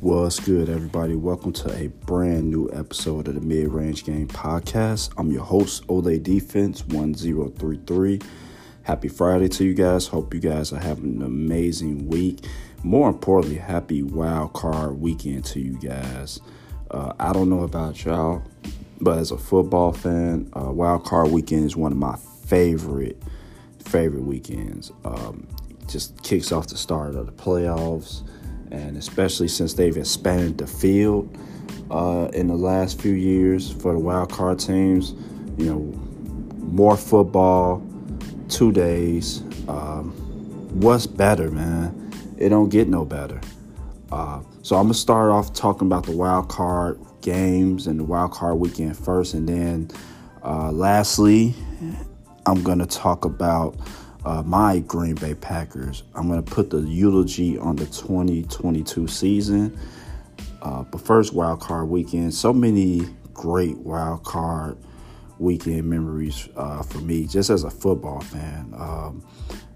What's good, everybody? Welcome to a brand new episode of the Mid Range Game Podcast. I'm your host, Ole Defense 1033. Happy Friday to you guys. Hope you guys are having an amazing week. More importantly, happy wild card weekend to you guys. Uh, I don't know about y'all, but as a football fan, uh, wild card weekend is one of my favorite favorite weekends. Um, just kicks off the start of the playoffs and especially since they've expanded the field uh, in the last few years for the wild card teams. You know, more football, two days. Um, what's better, man? It don't get no better. Uh, so I'm gonna start off talking about the wild card games and the wild card weekend first, and then uh, lastly, I'm gonna talk about uh, my Green Bay Packers. I'm going to put the eulogy on the 2022 season. Uh, but first, wild card weekend. So many great wild card weekend memories uh, for me, just as a football fan. Um,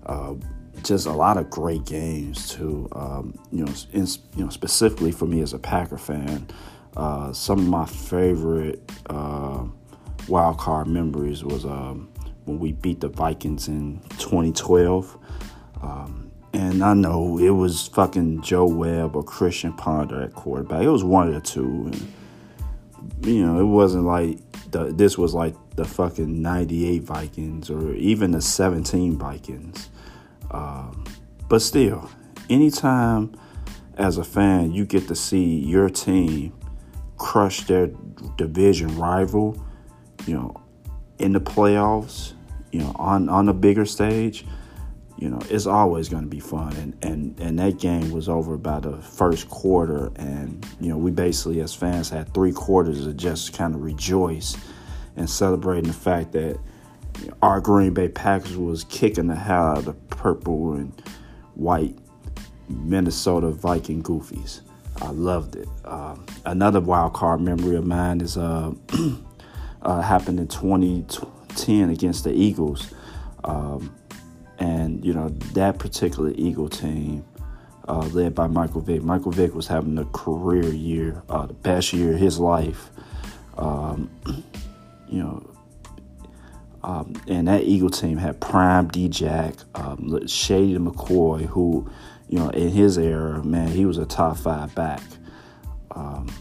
uh, just a lot of great games too. Um, you know, in, you know, specifically for me as a Packer fan, uh, some of my favorite uh, wild card memories was. Um, when we beat the Vikings in 2012. Um, and I know it was fucking Joe Webb or Christian Ponder at quarterback. It was one of the two. And, you know, it wasn't like the, this was like the fucking 98 Vikings or even the 17 Vikings. Um, but still, anytime as a fan you get to see your team crush their division rival, you know, in the playoffs, you know, on on a bigger stage, you know, it's always going to be fun. And and and that game was over by the first quarter, and you know, we basically as fans had three quarters to just kind of rejoice and celebrating the fact that our Green Bay Packers was kicking the hell out of the purple and white Minnesota Viking Goofies. I loved it. Uh, another wild card memory of mine is uh, uh, happened in 2010 against the Eagles. Um, and, you know, that particular Eagle team, uh, led by Michael Vick. Michael Vick was having a career year, uh, the best year of his life. Um, you know, um, and that Eagle team had Prime D Jack, um, Shady McCoy, who, you know, in his era, man, he was a top five back. Um,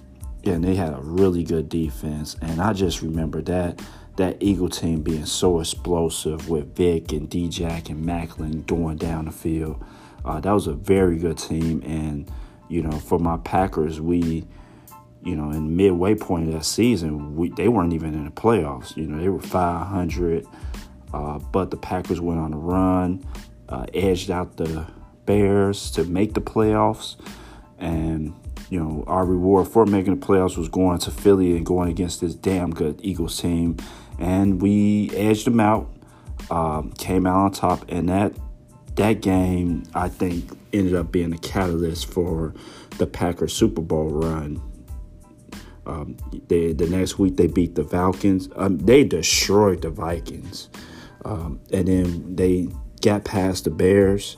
and they had a really good defense. And I just remember that that Eagle team being so explosive with Vick and D-Jack and Maclin going down the field. Uh, that was a very good team. And, you know, for my Packers, we, you know, in midway point of that season, we, they weren't even in the playoffs. You know, they were 500, uh, but the Packers went on a run, uh, edged out the Bears to make the playoffs. And you know, our reward for making the playoffs was going to Philly and going against this damn good Eagles team. And we edged them out, um, came out on top, and that that game I think ended up being a catalyst for the Packers Super Bowl run. Um, they, the next week they beat the Falcons. Um, they destroyed the Vikings, um, and then they got past the Bears.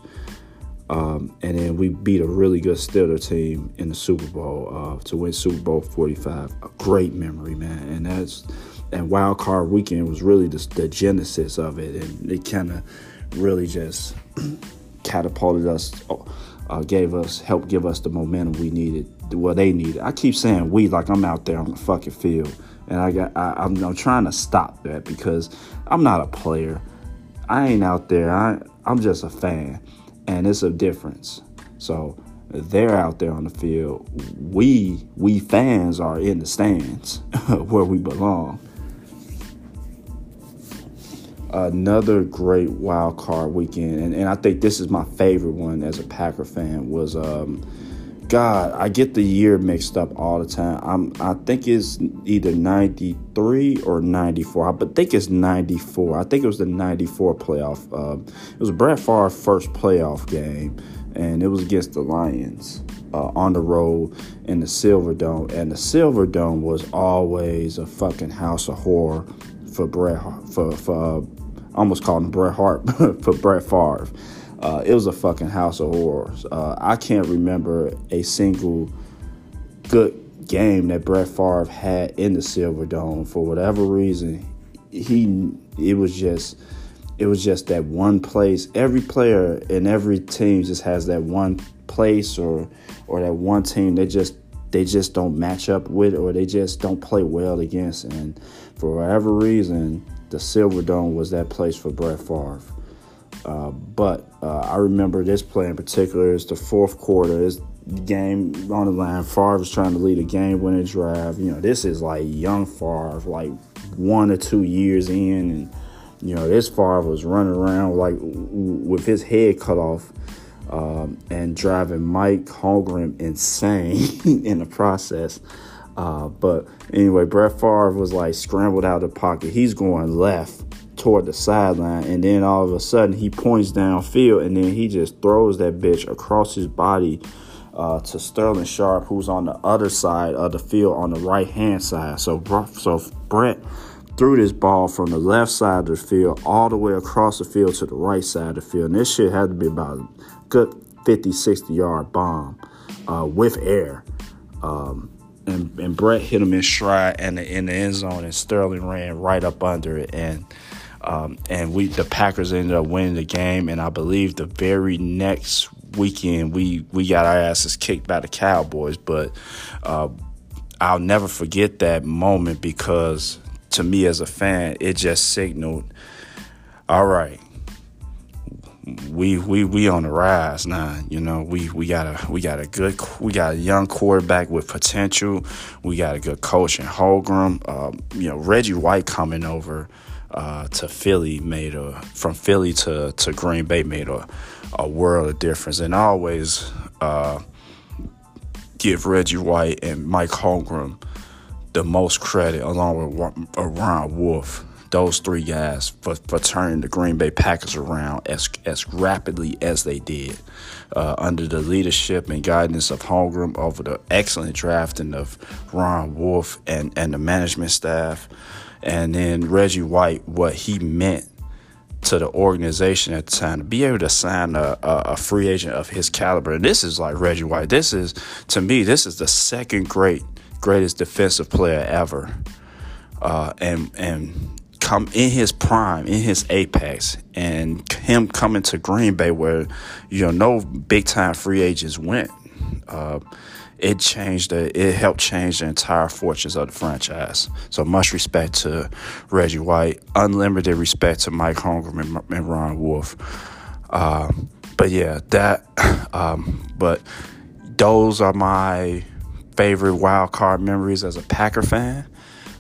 Um, and then we beat a really good Steelers team in the Super Bowl uh, to win Super Bowl 45. A great memory, man. And that's and Wild Card Weekend was really the, the genesis of it, and it kind of really just catapulted us, uh, gave us, helped give us the momentum we needed, what they needed. I keep saying we like I'm out there on the fucking field, and I got I, I'm, I'm trying to stop that because I'm not a player. I ain't out there. I I'm just a fan and it's a difference. So they're out there on the field. We we fans are in the stands where we belong. Another great wild card weekend, and, and I think this is my favorite one as a Packer fan was um, God, I get the year mixed up all the time. I'm I think it's either 93 or 94. I think it's 94. I think it was the 94 playoff. Uh, it was Brett Favre's first playoff game, and it was against the Lions uh, on the road in the Silver Dome. And the Silver Dome was always a fucking house of horror for Brett for for uh, almost called him Bret Hart for Brett Favre. Uh, it was a fucking house of horrors. Uh, I can't remember a single good game that Brett Favre had in the Silver Dome. For whatever reason, he it was just it was just that one place. Every player in every team just has that one place or or that one team they just they just don't match up with or they just don't play well against. And for whatever reason, the Silver Dome was that place for Brett Favre. Uh, but uh, I remember this play in particular. It's the fourth quarter. It's game on the line. Favre is trying to lead a game-winning drive. You know, this is like young Favre, like one or two years in, and you know this Favre was running around like with his head cut off. Um, and driving Mike Holmgren insane in the process. Uh, but anyway, Brett Favre was like scrambled out of the pocket. He's going left toward the sideline, and then all of a sudden he points downfield, and then he just throws that bitch across his body uh, to Sterling Sharpe, who's on the other side of the field on the right hand side. So, so Brett threw this ball from the left side of the field all the way across the field to the right side of the field, and this shit had to be about a good 50, 60 yard bomb uh, with air. Um, and, and Brett hit him in stride and in the end zone, and Sterling ran right up under it, and um, and we the Packers ended up winning the game, and I believe the very next weekend we we got our asses kicked by the Cowboys. But uh, I'll never forget that moment because to me as a fan, it just signaled, all right, we we we on the rise now. You know, we we got a we got a good we got a young quarterback with potential. We got a good coach in Holmgren. Um, you know, Reggie White coming over uh, to Philly made a from Philly to to Green Bay made a a world of difference. And I always uh, give Reggie White and Mike Holmgren the most credit, along with Ron Wolf those three guys for, for turning the Green Bay Packers around as as rapidly as they did uh, under the leadership and guidance of Holmgren over the excellent drafting of Ron Wolf and, and the management staff. And then Reggie White, what he meant to the organization at the time to be able to sign a, a, a, free agent of his caliber. And this is like Reggie White. This is, to me, this is the second great, greatest defensive player ever. Uh, and and come in his prime, in his apex, and him coming to Green Bay where you know no big time free agents went. Uh, it changed the, it helped change the entire fortunes of the franchise. So much respect to Reggie White, unlimited respect to Mike Holmgren and, Ron Wolf. Uh, but yeah, that. Um, but those are my favorite wild card memories as a Packer fan.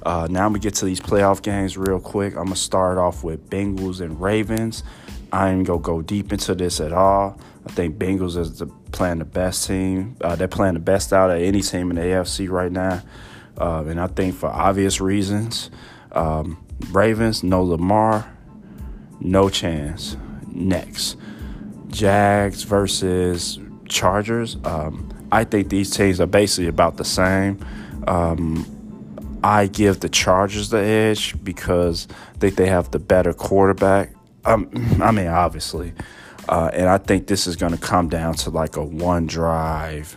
Uh, now gonna get to these playoff games real quick. I'm gonna start off with Bengals and Ravens. I ain't gonna go deep into this at all. I think Bengals is the, playing the best team. Uh, they're playing the best out of any team in the AFC right now, uh, and I think for obvious reasons. Um, Ravens, no Lamar, no chance. Next, Jags versus Chargers. Um, I think these teams are basically about the same. Um, I give the Chargers the edge because I think they have the better quarterback. Um, I mean, obviously. Uh, and I think this is going to come down to like a one drive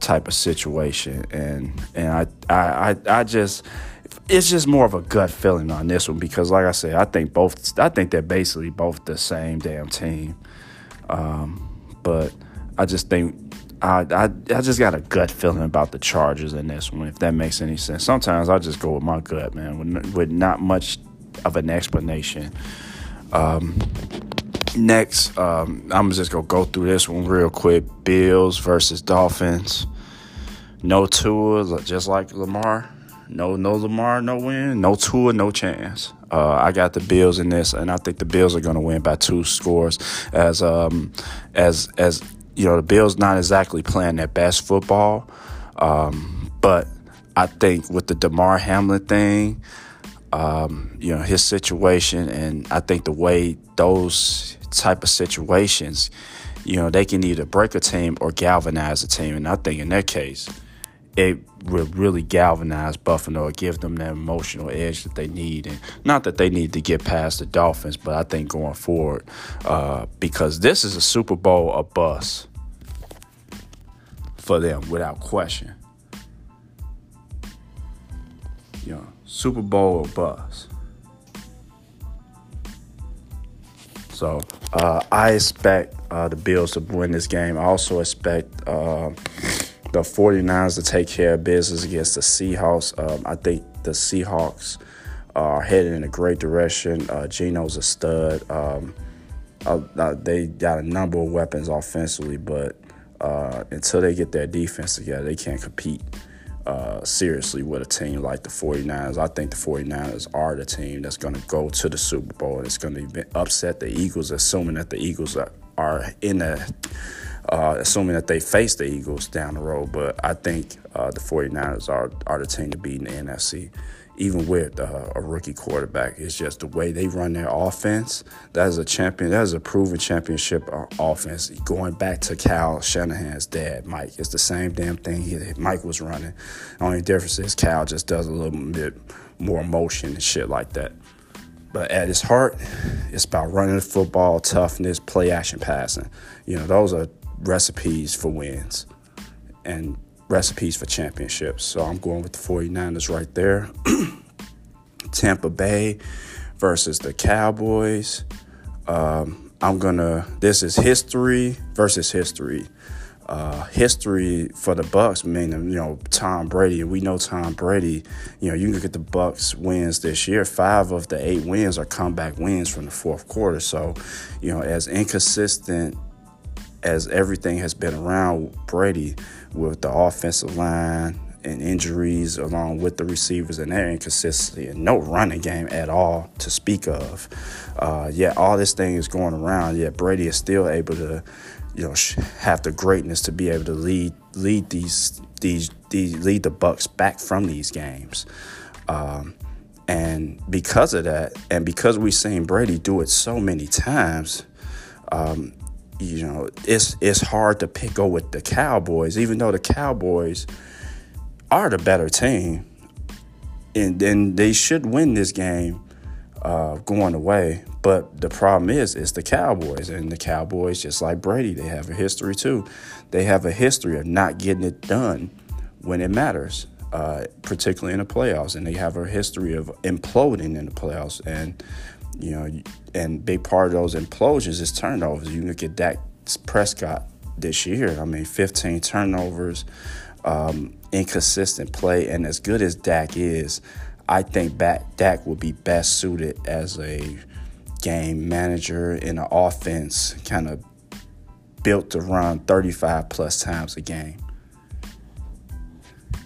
type of situation. And and I, I, I, I just it's just more of a gut feeling on this one because, like I said, I think both. I think they're basically both the same damn team. Um, but I just think I, I, I just got a gut feeling about the Chargers in this one, if that makes any sense. Sometimes I just go with my gut, man, with, with not much of an explanation. Um, next, um, I'm just gonna go through this one real quick. Bills versus Dolphins. No Tua, just like Lamar. No, no Lamar, no win. No Tua, no chance. Uh, I got the Bills in this, and I think the Bills are going to win by two scores. As um, as as you know, the Bills not exactly playing their best football, um, but I think with the Damar Hamlin thing, um, you know, his situation, and I think the way those type of situations, you know, they can either break a team or galvanize a team, and I think in that case, it will really galvanize Buffalo or give them that emotional edge that they need. And not that they need to get past the Dolphins, but I think going forward, uh, because this is a Super Bowl a bus for them without question. you know, Super Bowl or bust. So uh, I expect uh, the Bills to win this game. I also expect uh, the 49ers to take care of business against the Seahawks. Um, I think the Seahawks are headed in a great direction. Uh, Geno's a stud. Um, uh, they got a number of weapons offensively, but uh, until they get their defense together, they can't compete uh, seriously with a team like the 49ers. I think the 49ers are the team that's going to go to the Super Bowl and it's going to upset the Eagles, assuming that the Eagles are, are in the uh, assuming that they face the Eagles down the road. But I think uh, the 49ers are, are the team to beat in the NFC even with uh, a rookie quarterback. It's just the way they run their offense. That is a champion. That is a proven championship uh, offense. Going back to Kyle Shanahan's dad, Mike, it's the same damn thing he, Mike was running. The only difference is Kyle just does a little bit more motion and shit like that. But at its heart, it's about running the football, toughness, play action passing. You know, those are recipes for wins. And recipes for championships. So I'm going with the 49ers right there. Tampa Bay versus the Cowboys. Um, I'm gonna. This is history versus history. Uh, history for the Bucs, meaning you know Tom Brady. We know Tom Brady. You know you can get the Bucs wins this year. Five of the eight wins are comeback wins from the fourth quarter. So, you know, as inconsistent as everything has been around Brady, with the offensive line and injuries along with the receivers and their inconsistency and no running game at all to speak of. Uh, yet all this thing is going around. Yet Brady is still able to, you know, have the greatness to be able to lead lead these these, these lead the Bucs back from these games. Um, and because of that, and because we've seen Brady do it so many times, um, you know, it's it's hard to pick go with the Cowboys, even though the Cowboys are the better team, and then they should win this game uh, going away. But the problem is, it's the Cowboys, and the Cowboys, just like Brady, they have a history too. They have a history of not getting it done when it matters, uh, particularly in the playoffs, and they have a history of imploding in the playoffs. And you know, and big part of those implosions is turnovers. You look at Dak Prescott this year. I mean, 15 turnovers, um, inconsistent play, and as good as Dak is, I think Dak would be best suited as a game manager in an offense kind of built to run 35 plus times a game.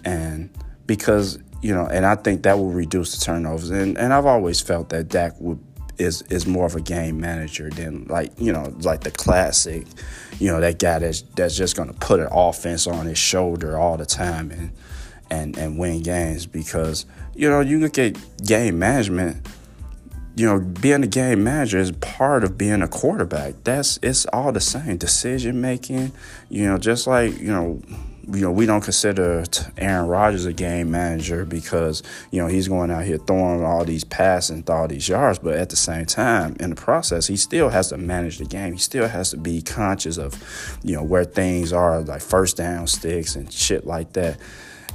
And because, you know, and I think that will reduce the turnovers. And, and I've always felt that Dak would is is more of a game manager than like you know like the classic, you know that guy that's that's just gonna put an offense on his shoulder all the time and and and win games because you know you look at game management. You know, being a game manager is part of being a quarterback. That's it's all the same. Decision making, you know, just like you know you know, we don't consider Aaron Rodgers a game manager because, you know, he's going out here throwing all these passes and all these yards. But at the same time, in the process, he still has to manage the game. He still has to be conscious of, you know, where things are, like first down sticks and shit like that.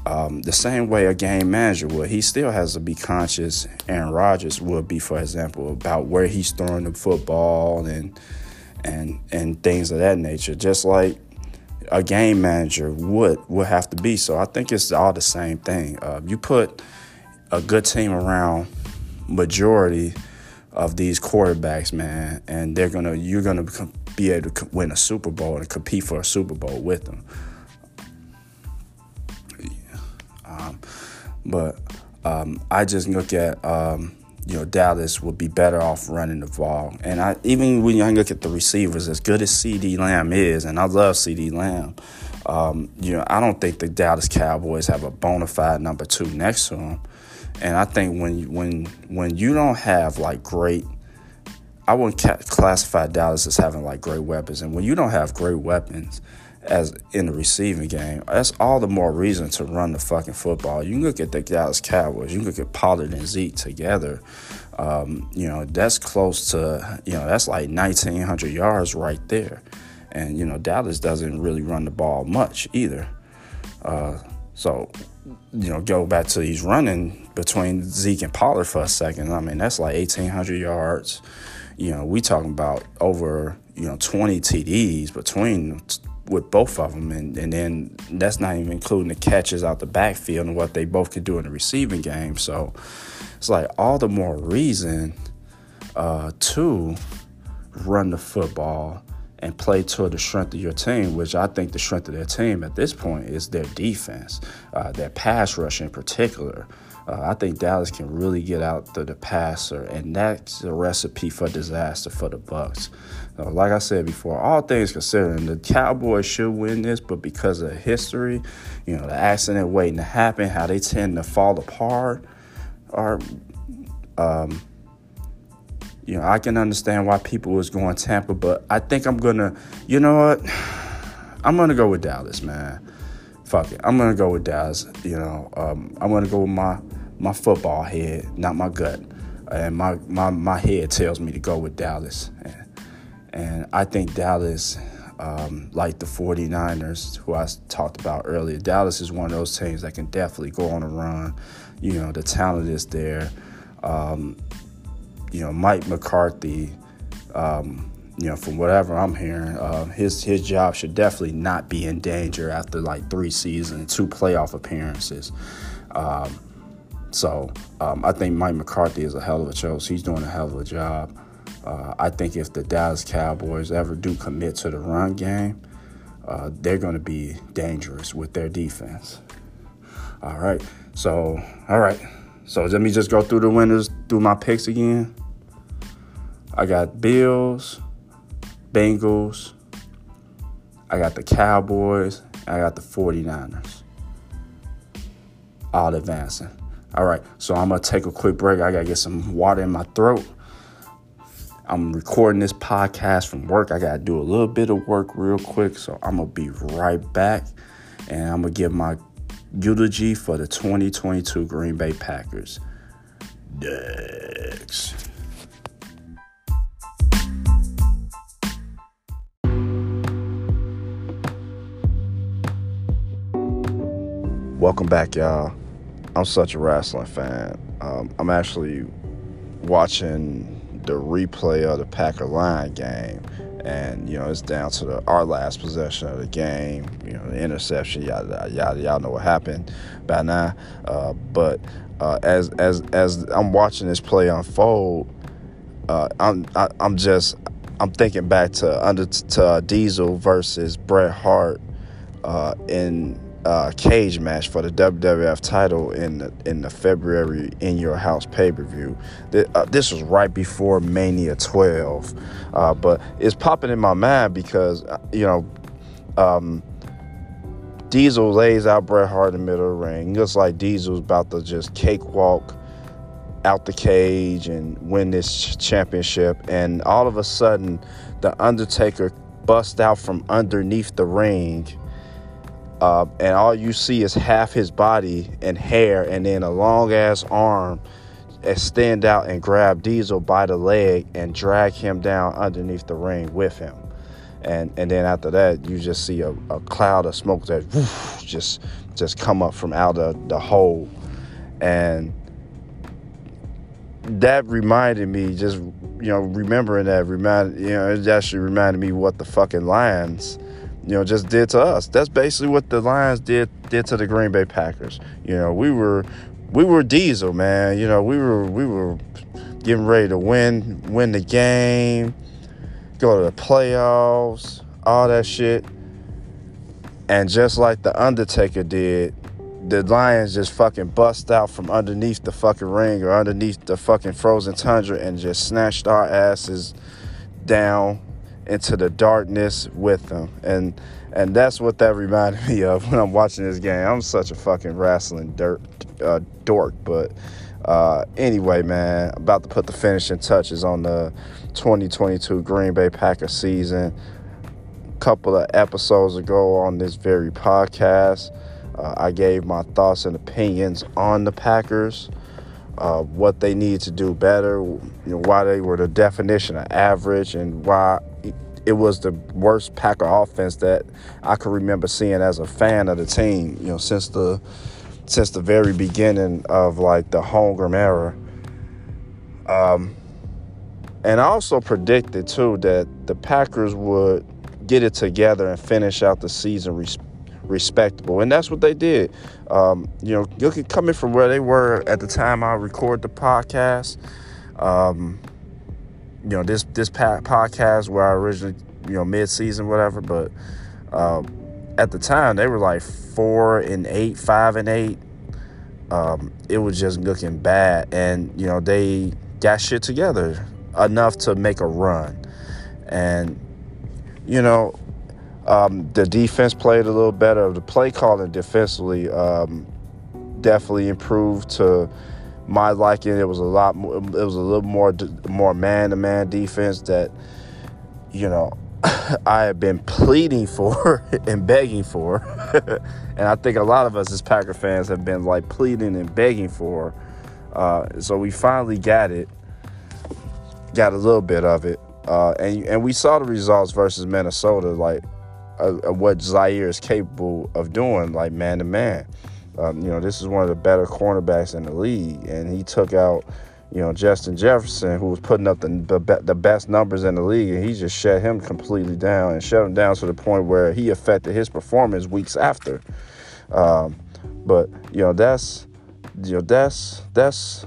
Um, the same way a game manager would, he still has to be conscious. Aaron Rodgers would be, for example, about where he's throwing the football and and and things of that nature. Just like a game manager would would have to be. So I think it's all the same thing. Uh, you put a good team around majority of these quarterbacks, man, and they're gonna you're gonna be able to win a Super Bowl and compete for a Super Bowl with them. Yeah. Um, but um, I just look at um, you know, Dallas would be better off running the ball. And I even when you look at the receivers, as good as CeeDee Lamb is, and I love CeeDee Lamb, um, you know, I don't think the Dallas Cowboys have a bona fide number two next to him. And I think when when when you don't have like great, I wouldn't classify Dallas as having like great weapons. And when you don't have great weapons, as in the receiving game, that's all the more reason to run the fucking football. You look at the Dallas Cowboys, you look at Pollard and Zeke together. Um, you know, that's close to, you know, that's like 1,900 yards right there. And, you know, Dallas doesn't really run the ball much either. Uh, So, you know, go back to these running between Zeke and Pollard for a second. I mean, that's like 1,800 yards. You know, we talking about over, you know, 20 TDs between with both of them. And, and then that's not even including the catches out the backfield and what they both could do in the receiving game. So it's like all the more reason uh, to run the football and play to the strength of your team, which I think the strength of their team at this point is their defense, uh, their pass rush in particular. Uh, I think Dallas can really get out to the passer, and that's a recipe for disaster for the Bucs. Uh, like I said before, all things considering, the Cowboys should win this, but because of history, you know, the accident waiting to happen, how they tend to fall apart, or um, you know, I can understand why people was going Tampa, but I think I'm gonna, you know what? I'm gonna go with Dallas, man. Fuck it, I'm gonna go with Dallas. You know, um, I'm gonna go with my my football head, not my gut, and my my my head tells me to go with Dallas, and, I think Dallas. Um, like the 49ers, who I talked about earlier. Dallas is one of those teams that can definitely go on a run. You know, the talent is there. Um, you know, Mike McCarthy, um, you know, from whatever I'm hearing, uh, his his job should definitely not be in danger after like three seasons, two playoff appearances. Um, so um, I think Mike McCarthy is a hell of a choice. He's doing a hell of a job. Uh, I think if the Dallas Cowboys ever do commit to the run game, uh, they're going to be dangerous with their defense. All right. So, all right. So let me just go through the winners, do my picks again. I got Bills, Bengals, I got the Cowboys, I got the 49ers. All advancing. All right, so I'm gonna take a quick break. I gotta get some water in my throat. I'm recording this podcast from work. I gotta do a little bit of work real quick, so I'm gonna be right back and I'm gonna give my eulogy for the 2022 Green Bay Packers. Next. Welcome back, y'all. I'm such a wrestling fan. Um, I'm actually watching the replay of the Packer Lion game, and you know it's down to the, our last possession of the game. You know the interception, yada yada. Y'all know what happened by now. Uh, but uh, as as as I'm watching this play unfold, uh, I'm I, am i am just I'm thinking back to under to Diesel versus Bret Hart uh, in uh, cage match for the WWF title in the, in the February In Your House pay per view. Uh, this was right before Mania 12, uh, but it's popping in my mind because uh, you know. Um, Diesel lays out Bret Hart in the middle of the ring. Looks like Diesel's about to just cakewalk out the cage and win this championship. And all of a sudden, The Undertaker busts out from underneath the ring uh, and all you see is half his body and hair, and then a long ass arm extend out and grab Diesel by the leg and drag him down underneath the ring with him. And and then after that, you just see a, a cloud of smoke that just just come up from out of the hole, and that reminded me just you know remembering that remind you know it actually reminded me what the fucking lions you know, just did to us. That's basically what the Lions did did to the Green Bay Packers. You know, we were we were diesel, man. You know, we were we were getting ready to win win the game, go to the playoffs, all that shit. And just like the Undertaker did, the Lions just fucking bust out from underneath the fucking ring or underneath the fucking frozen tundra and just snatched our asses down into the darkness with them. And and that's what that reminded me of when I'm watching this game. I'm such a fucking wrestling dirt uh, dork, but uh, anyway, man, about to put the finishing touches on the 2022 Green Bay Packers season. A couple of episodes ago on this very podcast, uh, I gave my thoughts and opinions on the Packers. Uh, what they need to do better, you know, why they were the definition of average, and why it was the worst Packer offense that I could remember seeing as a fan of the team. You know, since the since the very beginning of like the Holmgren era. Um, and I also predicted too that the Packers would get it together and finish out the season res- respectable, and that's what they did. Um, you know, looking coming from where they were at the time I record the podcast. Um, you know, this this podcast where I originally, you know, mid season, whatever, but. Um, at the time they were like four and eight, five and eight. Um, it was just looking bad, and you know they got shit together enough to make a run, and you know um, the defense played a little better. The play calling defensively um, definitely improved to my liking. It was a lot more. It was a little more more man to man defense that you know I have been pleading for and begging for. and I think a lot of us as Packer fans have been like pleading and begging for. Uh, so we finally got it, got a little bit of it. Uh, and, and we saw the results versus Minnesota, like uh, what Jaire is capable of doing, like man to man. Um, you know, this is one of the better cornerbacks in the league, and he took out you know, Justin Jefferson, who was putting up the, the, the best numbers in the league, and he just shut him completely down and shut him down to the point where he affected his performance weeks after. Um, but you know, that's you know, that's that's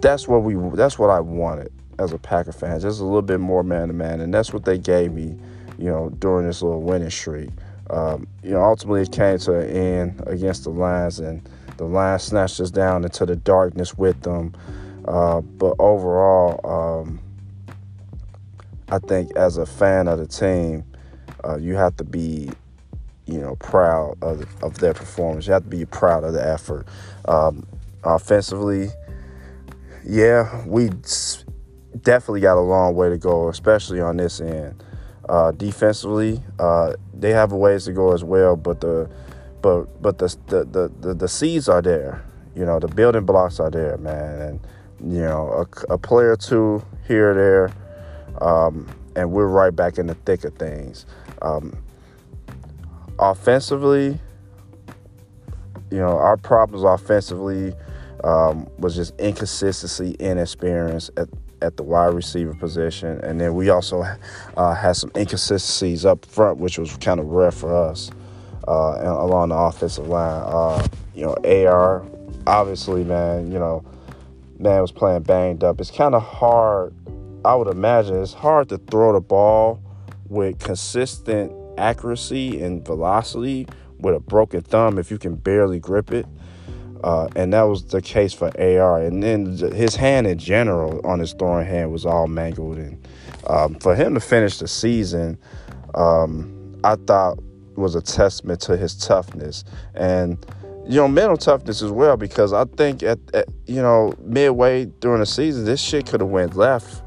that's what we that's what I wanted as a Packer fan, just a little bit more man to man, and that's what they gave me, you know, during this little winning streak. Um, you know, ultimately it came to an end against the Lions, and the Lions snatched us down into the darkness with them. Uh, but overall, um, I think as a fan of the team, uh, you have to be, you know, proud of, of their performance. You have to be proud of the effort. Um, offensively, yeah, we definitely got a long way to go, especially on this end. Uh, defensively, uh, they have a ways to go as well, but the but but the the, the the seeds are there. You know, the building blocks are there, man, and you know, a, a player or two here or there, um, and we're right back in the thick of things. Um, offensively, you know, our problems offensively um, was just inconsistency, inexperience at, at the wide receiver position, and then we also uh, had some inconsistencies up front, which was kind of rare for us uh, along the offensive line. Uh, you know, AR, obviously, man, you know man was playing banged up. It's kind of hard. I would imagine it's hard to throw the ball with consistent accuracy and velocity with a broken thumb if you can barely grip it. Uh, and that was the case for AR. And then his hand in general on his throwing hand was all mangled. And um, for him to finish the season, um, I thought was a testament to his toughness. And you know, mental toughness as well because I think at, at you know midway during the season, this shit could have went left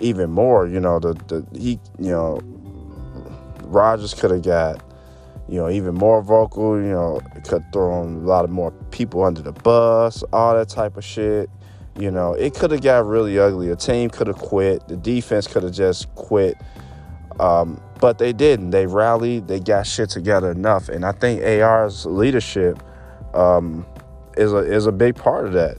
even more. You know, the the he you know Rodgers could have got you know even more vocal. You know, could throw a lot of more people under the bus, all that type of shit. You know, it could have got really ugly. A team could have quit. The defense could have just quit. Um, but they didn't. They rallied. They got shit together enough. And I think AR's leadership um, is a is a big part of that.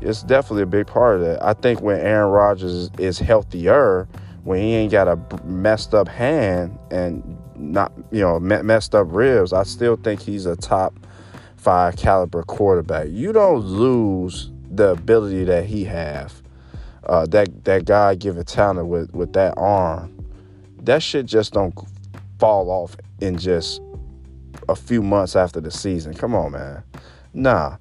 It's definitely a big part of that. I think when Aaron Rodgers is healthier, when he ain't got a messed up hand and not you know messed up ribs, I still think he's a top five caliber quarterback. You don't lose the ability that he have, uh, that that guy given talent with with that arm. That shit just don't fall off in just a few months after the season. Come on, man. Nah.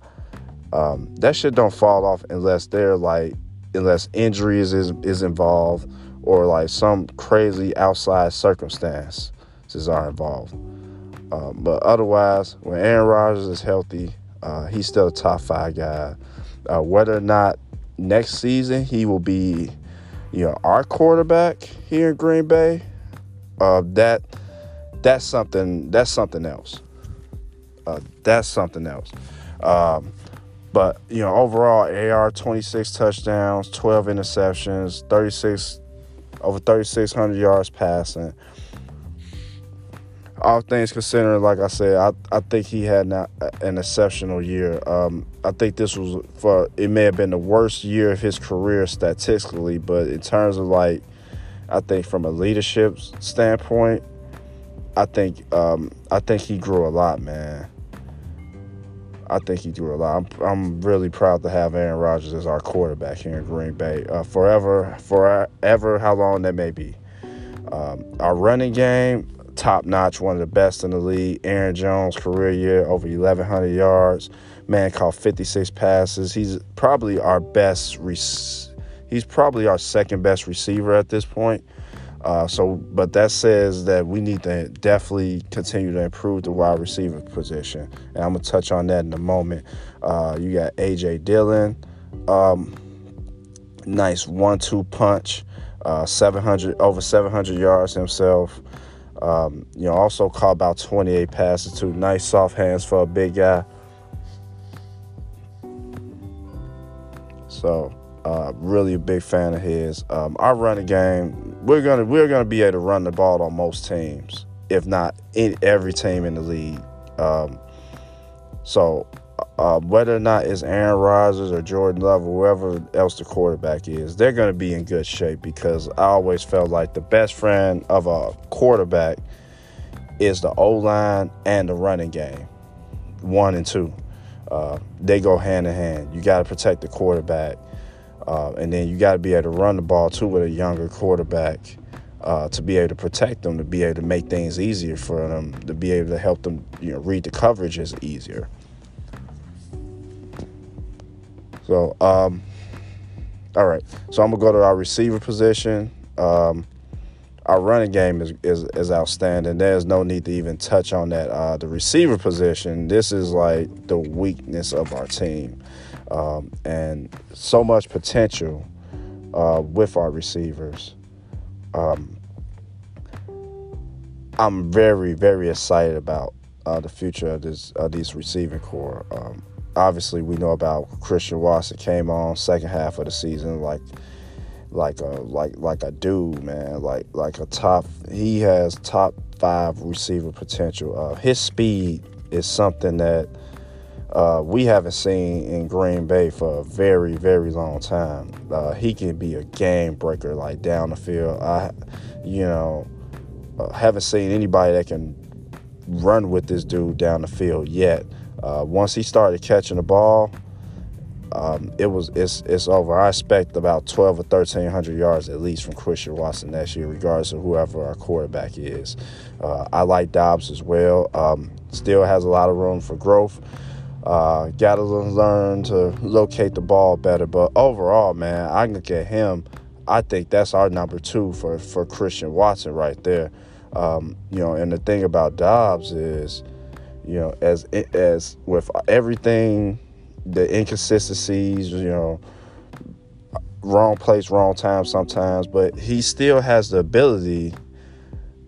Um, that shit don't fall off unless they're like unless injuries is is involved or like some crazy outside circumstances are involved. Um, but otherwise, when Aaron Rodgers is healthy, uh, he's still a top five guy. Uh, whether or not next season he will be, you know, our quarterback here in Green Bay, uh, that that's something that's something else. Uh, that's something else. Um, but you know, overall, AR 26 touchdowns, 12 interceptions, 36 over 3,600 yards passing. All things considered, like I said, I, I think he had an exceptional year. Um, I think this was for it may have been the worst year of his career statistically, but in terms of like, I think from a leadership standpoint, I think um, I think he grew a lot, man. I think he threw a lot. I'm, I'm really proud to have Aaron Rodgers as our quarterback here in Green Bay uh, forever, forever, how long that may be. Um, our running game, top notch, one of the best in the league. Aaron Jones, career year, over 1,100 yards. Man caught 56 passes. He's probably our best. he's probably our second best receiver at this point. Uh, so, but that says that we need to definitely continue to improve the wide receiver position, and I'm gonna touch on that in a moment. Uh, you got AJ Dillon, um, nice one-two punch, uh, 700 over 700 yards himself. Um, you know, also caught about 28 passes too. Nice soft hands for a big guy. So, uh, really a big fan of his. Um, our running game, we're gonna we're gonna be able to run the ball on most teams, if not in every team in the league. Um, so uh, whether or not it's Aaron Rodgers or Jordan Love or whoever else the quarterback is, they're to be in good shape because I always felt like the best friend of a quarterback is the O line and the running game, one and two. Uh, they go hand in hand. You got to protect the quarterback uh, and then you got to be able to run the ball too with a younger quarterback uh, to be able to protect them, to be able to make things easier for them, to be able to help them, you know, read the coverages easier. So, um, all right. So I'm gonna go to our receiver position. Um, our running game is, is, is outstanding. There's no need to even touch on that. Uh, the receiver position, this is like the weakness of our team um, and so much potential uh, with our receivers. Um, I'm very, very excited about uh, the future of this of these receiving corps. Um, obviously, we know about Christian Watson came on second half of the season like like a like like a dude, man, like like a top. He has top five receiver potential. Uh, his speed is something that uh, we haven't seen in Green Bay for a very, very long time. Uh, he can be a game breaker, like down the field. I, you know, uh, haven't seen anybody that can run with this dude down the field yet. Uh, once he started catching the ball, um, it was it's it's over. I expect about twelve or thirteen hundred yards at least from Christian Watson next year, regardless of whoever our quarterback is. Uh, I like Doubs as well. Um, still has a lot of room for growth. Uh, Got to learn to locate the ball better. But overall, man, I look at him. I think that's our number two for, for Christian Watson right there. Um, you know, and the thing about Doubs is, you know, as as with everything, the inconsistencies, you know, wrong place, wrong time sometimes, but he still has the ability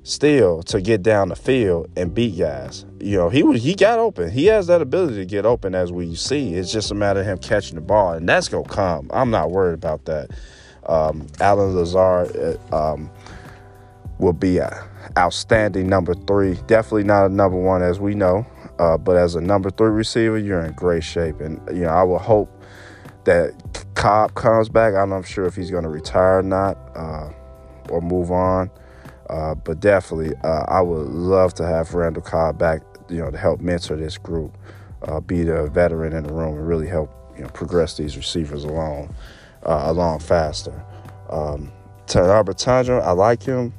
still to get down the field and beat guys. You know, he was he got open. He has that ability to get open as we see. It's just a matter of him catching the ball, and that's gonna come. I'm not worried about that. Um, Allen Lazard uh, um, will be a outstanding number three. Definitely not a number one as we know, uh, but as a number three receiver, you're in great shape. And you know, I will hope that Cobb comes back. I'm not sure if he's going to retire or not uh, or move on. Uh, but definitely, uh, I would love to have Randall Cobb back, you know, to help mentor this group, uh, be the veteran in the room, and really help you know progress these receivers along uh, along faster. Um, Arbitandra, I like him,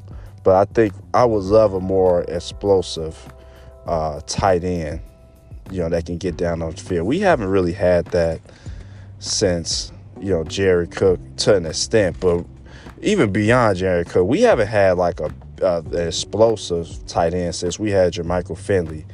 but I think I would love a more explosive uh, tight end, you know, that can get down on the field. We haven't really had that since you know Jared Cook to an extent, but even beyond Jared Cook, we haven't had like a uh, an explosive tight end since we had Jermichael Finley,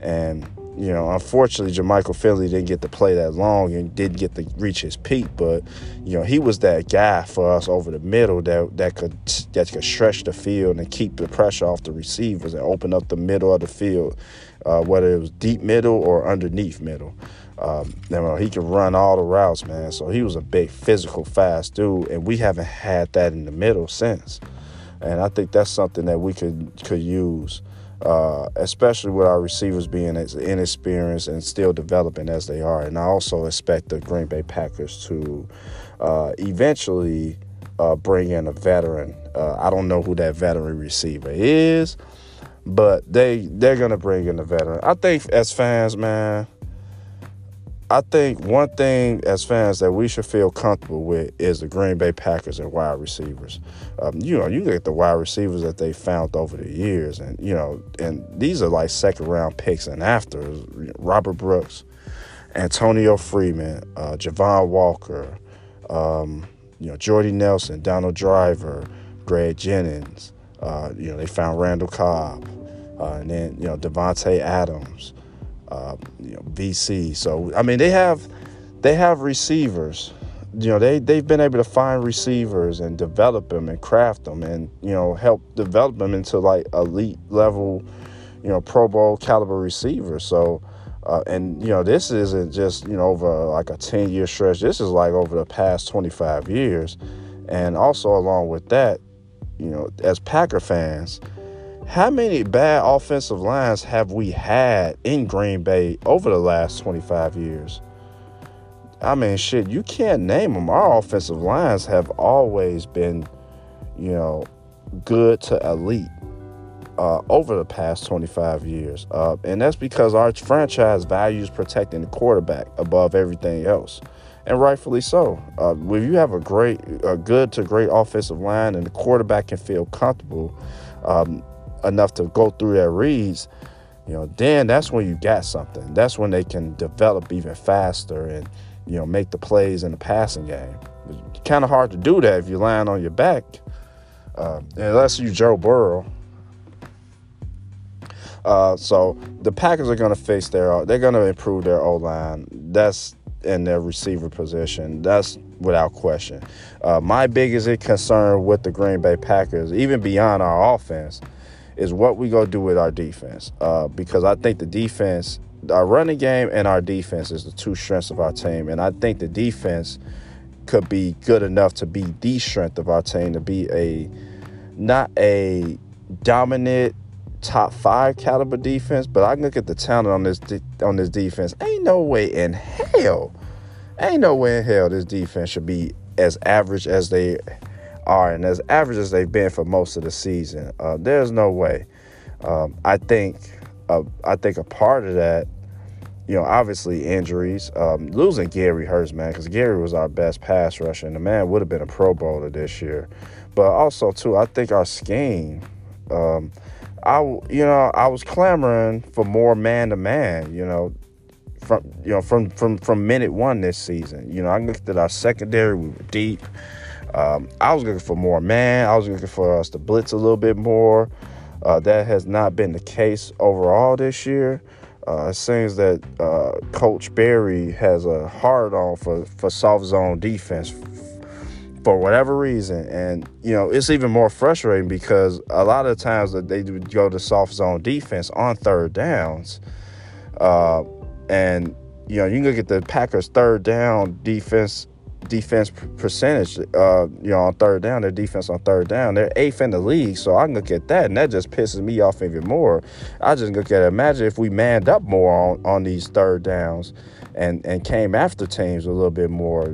and you know, unfortunately, Jermichael Finley didn't get to play that long and didn't get to reach his peak. But you know, he was that guy for us over the middle that that could that could stretch the field and keep the pressure off the receivers and open up the middle of the field, uh, whether it was deep middle or underneath middle. Um, you know, he can run all the routes, man. So he was a big, physical, fast dude, and we haven't had that in the middle since. And I think that's something that we could could use, uh, especially with our receivers being inexperienced and still developing as they are. And I also expect the Green Bay Packers to uh, eventually uh, bring in a veteran. Uh, I don't know who that veteran receiver is, but they they're gonna bring in a veteran. I think as fans, man I think one thing as fans that we should feel comfortable with is the Green Bay Packers and wide receivers. Um, you know, you at the wide receivers that they found over the years, and you know, and these are like second round picks and after Robert Brooks, Antonio Freeman, uh, Javon Walker, um, you know, Jordy Nelson, Donald Driver, Greg Jennings. Uh, you know, they found Randall Cobb, uh, and then you know Davante Adams uh, you know, VC. So I mean, they have they have receivers. You know, they they've been able to find receivers and develop them and craft them and you know help develop them into like elite level, you know, Pro Bowl caliber receivers. So. Uh, and you know this isn't just you know over like a 10 year stretch this is like over the past 25 years and also along with that you know as packer fans how many bad offensive lines have we had in Green Bay over the last 25 years? I mean, shit, you can't name them. Our offensive lines have always been, you know, good to elite uh, over the past 25 years. Uh, and that's because our franchise values protecting the quarterback above everything else. And rightfully so. Uh, when you have a great, a good to great offensive line and the quarterback can feel comfortable, um, enough to go through their reads, you know, then that's when you got something. That's when they can develop even faster and, you know, make the plays in the passing game. It's kind of hard to do that if you're lying on your back, uh, unless you Joe Burrow. Uh, so the Packers are going to face their, they're going to improve their O line. That's in their receiver position. That's without question. Uh, my biggest concern with the Green Bay Packers, even beyond our offense, is what we go do with our defense. Uh, because I think the defense, our running game and our defense is the two strengths of our team. And I think the defense could be good enough to be the strength of our team, to be a not a dominant top five caliber defense, but I can look at the talent on this de- on this defense. Ain't no way in hell, ain't no way in hell this defense should be as average as they are and as average as they've been for most of the season. Uh, there's no way. Um, I think uh, I think a part of that, you know, obviously injuries. Um, losing Gary hurts, man, because Gary was our best pass rusher, and the man would have been a Pro Bowler this year. But also too, I think our scheme. Um, I you know I was clamoring for more man to man. You know, from you know from from from minute one this season. You know, I looked at our secondary. We were deep. Um, I was looking for more man. I was looking for us to blitz a little bit more. Uh, that has not been the case overall this year. Uh, it seems that uh, Coach Barry has a hard on for, for soft zone defense for whatever reason. And, you know, it's even more frustrating because a lot of times that they go to soft zone defense on third downs. Uh, and, you know, you can look at the Packers' third down defense defense percentage, uh, you know, on third down, their defense on third down, they're eighth in the league. So I look at that, and that just pisses me off even more. I just look at it. Imagine if we manned up more on, on these third downs and, and came after teams a little bit more.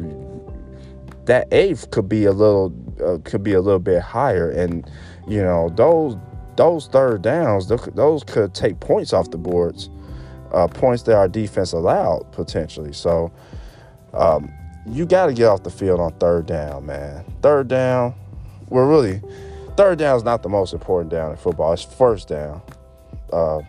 That eighth could be a little uh, could be a little bit higher, and you know those those third downs those could take points off the boards, uh, points that our defense allowed potentially. So. Um, you got to get off the field on third down, man. Third down, well, really, third down is not the most important down in football. It's first down. Uh,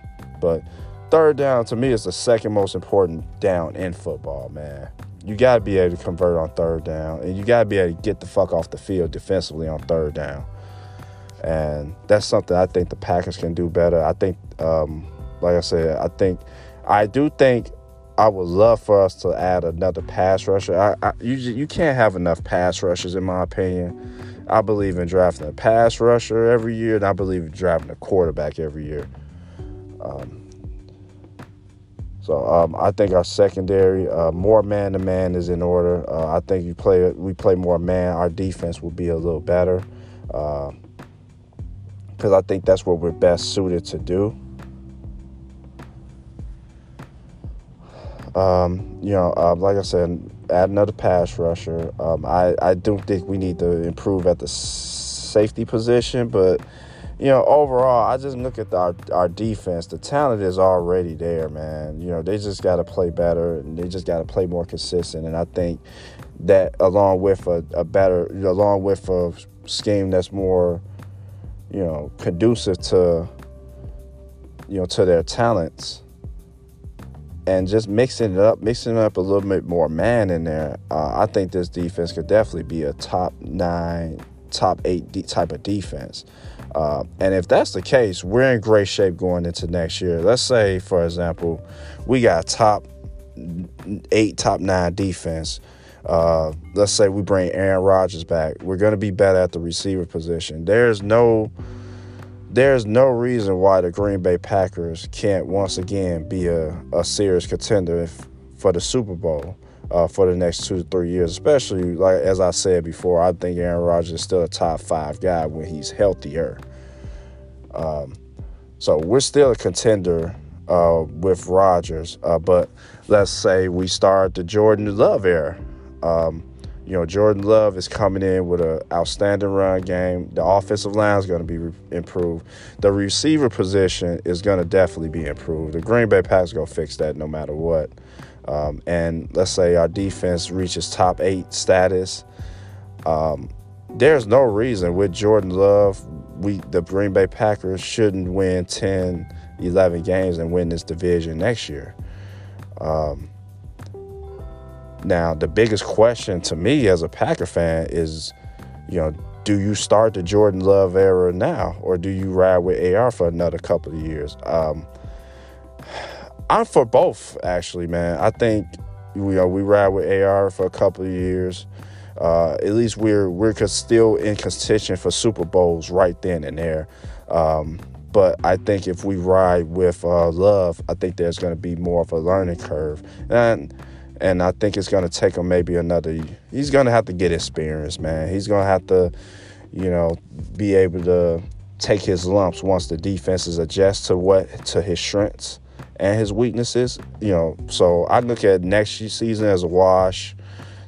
but third down to me is the second most important down in football, man. You got to be able to convert on third down, and you got to be able to get the fuck off the field defensively on third down. And that's something I think the Packers can do better. I think, um, like I said, I think, I do think I would love for us to add another pass rusher. I, I, you, you can't have enough pass rushers, in my opinion. I believe in drafting a pass rusher every year, and I believe in drafting a quarterback every year. Um, So um, I think our secondary, uh, more man to man, is in order. Uh, I think you play we play more man. Our defense will be a little better because uh, I think that's what we're best suited to do. Um, you know, uh, like I said, add another pass rusher. Um, I I do think we need to improve at the safety position, but you know, overall, I just look at the, our, our defense. The talent is already there, man. You know, they just got to play better and they just got to play more consistent. And I think that along with a, a better, you know, along with a scheme that's more, you know, conducive to, you know, to their talents and just mixing it up, mixing up a little bit more man in there, uh, I think this defense could definitely be a top nine, top eight type of defense. Uh, and if that's the case, we're in great shape going into next year. Let's say, for example, we got top eight, top nine defense. Uh, let's say we bring Aaron Rodgers back. We're going to be better at the receiver position. There's no, there's no reason why the Green Bay Packers can't once again be a, a serious contender if, for the Super Bowl uh, for the next two to three years. Especially like as I said before, I think Aaron Rodgers is still a top five guy when he's healthier. Um, so we're still a contender uh, with Rodgers, uh, but let's say we start the Jordan Love era. Um, you know, Jordan Love is coming in with an outstanding run game. The offensive line is going to be re- improved. The receiver position is going to definitely be improved. The Green Bay Packers going to fix that no matter what. Um, and let's say our defense reaches top eight status. Um, there's no reason with Jordan Love, we the Green Bay Packers shouldn't win 10, 11 games and win this division next year. Um, now, the biggest question to me as a Packer fan is, you know, do you start the Jordan Love era now, or do you ride with AR for another couple of years? Um, I'm for both, actually, man. I think you know we ride with AR for a couple of years. Uh, at least we're we're still in contention for Super Bowls right then and there. Um, but I think if we ride with uh, Love, I think there's going to be more of a learning curve, and and I think it's going to take him maybe another. He's going to have to get experience, man. He's going to have to, you know, be able to take his lumps once the defenses adjust to what to his strengths and his weaknesses. You know, so I look at next season as a wash,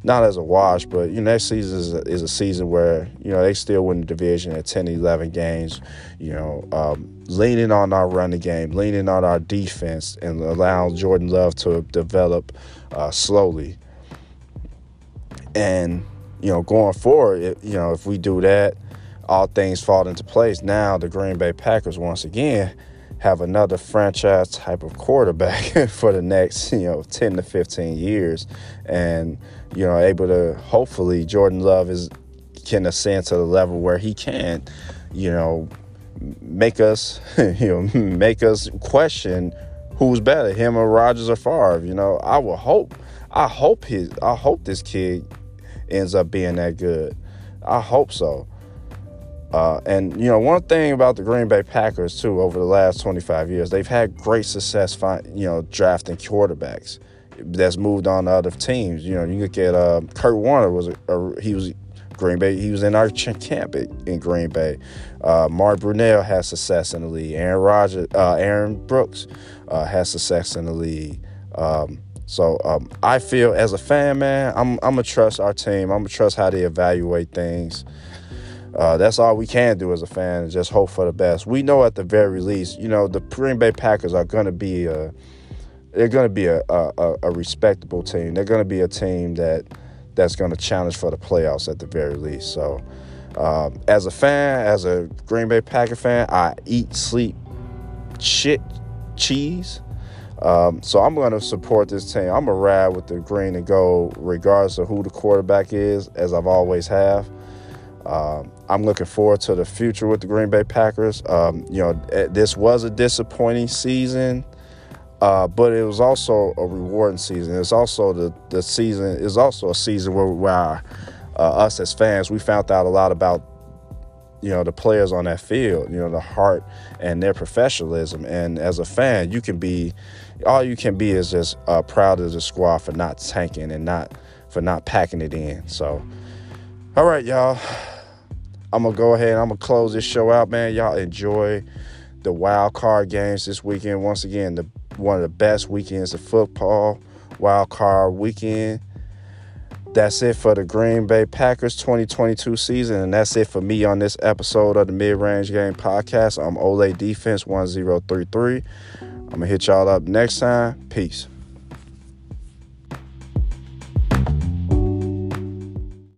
not as a wash, but you know, next season is a, is a season where you know they still win the division at 10, 11 games. You know, um, leaning on our running game, leaning on our defense, and allowing Jordan Love to develop uh, slowly. And you know, going forward, it, you know, if we do that, all things fall into place. Now the Green Bay Packers once again have another franchise type of quarterback for the next, you know, 10 to 15 years. And, you know, able to hopefully Jordan Love is can ascend to the level where he can, you know, make us, you know, make us question who's better, him or Rodgers or Favre. You know, I will hope, I hope his, I hope this kid ends up being that good. I hope so. Uh, and you know, one thing about the Green Bay Packers too, over the last 25 years, they've had great success, find, you know, drafting quarterbacks that's moved on to other teams. You know, you look at uh, Kurt Warner was a, a, he was Green Bay. He was in our camp in Green Bay. Uh, Mark Brunell has success in the league. Aaron Rodgers, uh, Aaron Brooks uh, has success in the league. Um, so um, I feel as a fan, man, I'm I'm gonna trust our team. I'm gonna trust how they evaluate things. Uh, that's all we can do as a fan is just hope for the best. We know at the very least, you know, the Green Bay Packers are to be a, they're to be a, a, a respectable team. They're to be a team that that's to challenge for the playoffs at the very least. So, um, as a fan, as a Green Bay Packer fan, I eat, sleep, shit, cheese. Um, so I'm going to support this team. I'm going to ride with the green and gold, regardless of who the quarterback is, as I've always have. Um, I'm looking forward to the future with the Green Bay Packers. Um, you know, eh, this was a disappointing season, uh, but it was also a rewarding season. It's also the the season is also a season where, where uh, us as fans we found out a lot about you know the players on that field you know the heart and their professionalism. And as a fan you can be all you can be is just uh, proud of the squad for not tanking and not for not packing it in. So all right y'all. I'm gonna go ahead and i'm gonna close this show out man. Y'all enjoy the wild card games this weekend. Once again the one of the best weekends of football wild card weekend that's it for the Green Bay Packers 2022 season. And that's it for me on this episode of the Mid Range Game Podcast. I'm Ole Defense 1033. I'm going to hit y'all up next time. Peace.